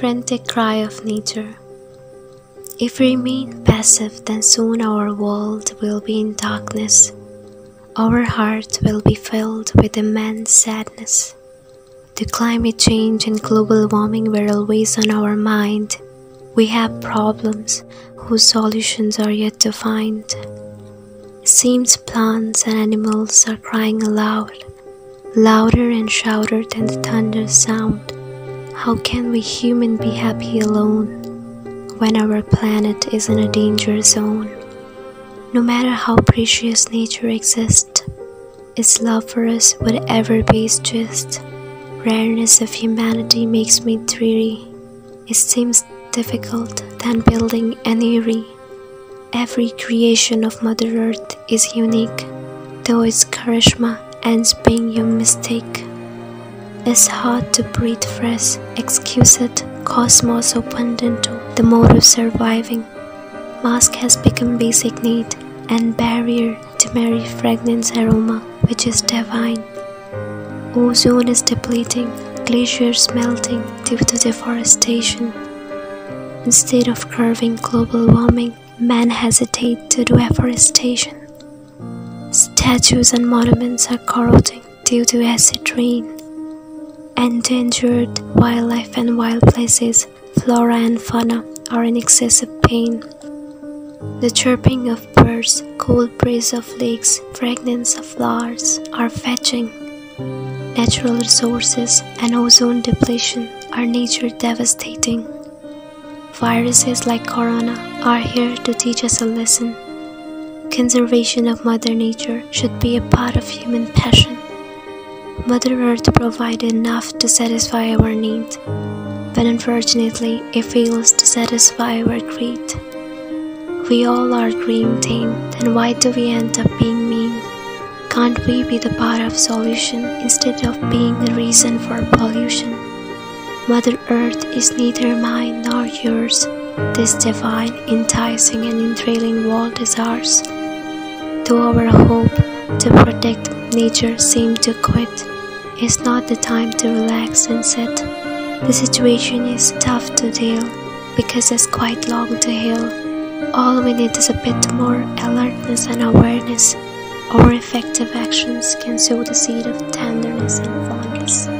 frantic cry of nature. If we remain passive, then soon our world will be in darkness. Our hearts will be filled with immense sadness. The climate change and global warming were always on our mind. We have problems whose solutions are yet to find. It seems plants and animals are crying aloud, louder and shouter than the thunder sound. How can we human be happy alone when our planet is in a danger zone? No matter how precious nature exists, its love for us would ever be its gist. Rareness of humanity makes me dreary. It seems difficult than building an eyrie. Every creation of Mother Earth is unique, though its charisma ends being your mistake. It's hard to breathe fresh, exquisite cosmos opened into the mode of surviving. Mask has become basic need and barrier to marry fragrance aroma, which is divine. Ozone is depleting, glaciers melting due to deforestation. Instead of curbing global warming, men hesitate to do afforestation. Statues and monuments are corroding due to acid rain. Endangered wildlife and wild places, flora and fauna are in excessive pain. The chirping of birds, cool breeze of lakes, fragrance of flowers are fetching. Natural resources and ozone depletion are nature devastating. Viruses like corona are here to teach us a lesson. Conservation of Mother Nature should be a part of human passion. Mother Earth provides enough to satisfy our need, but unfortunately, it fails to satisfy our greed. We all are green tame, then why do we end up being mean? Can't we be the part of solution instead of being the reason for pollution? Mother Earth is neither mine nor yours. This divine, enticing, and enthralling world is ours. Though our hope to protect nature seems to quit, it's not the time to relax and sit. The situation is tough to deal because it's quite long to heal. All we need is a bit more alertness and awareness. Our effective actions can sow the seed of tenderness and fondness.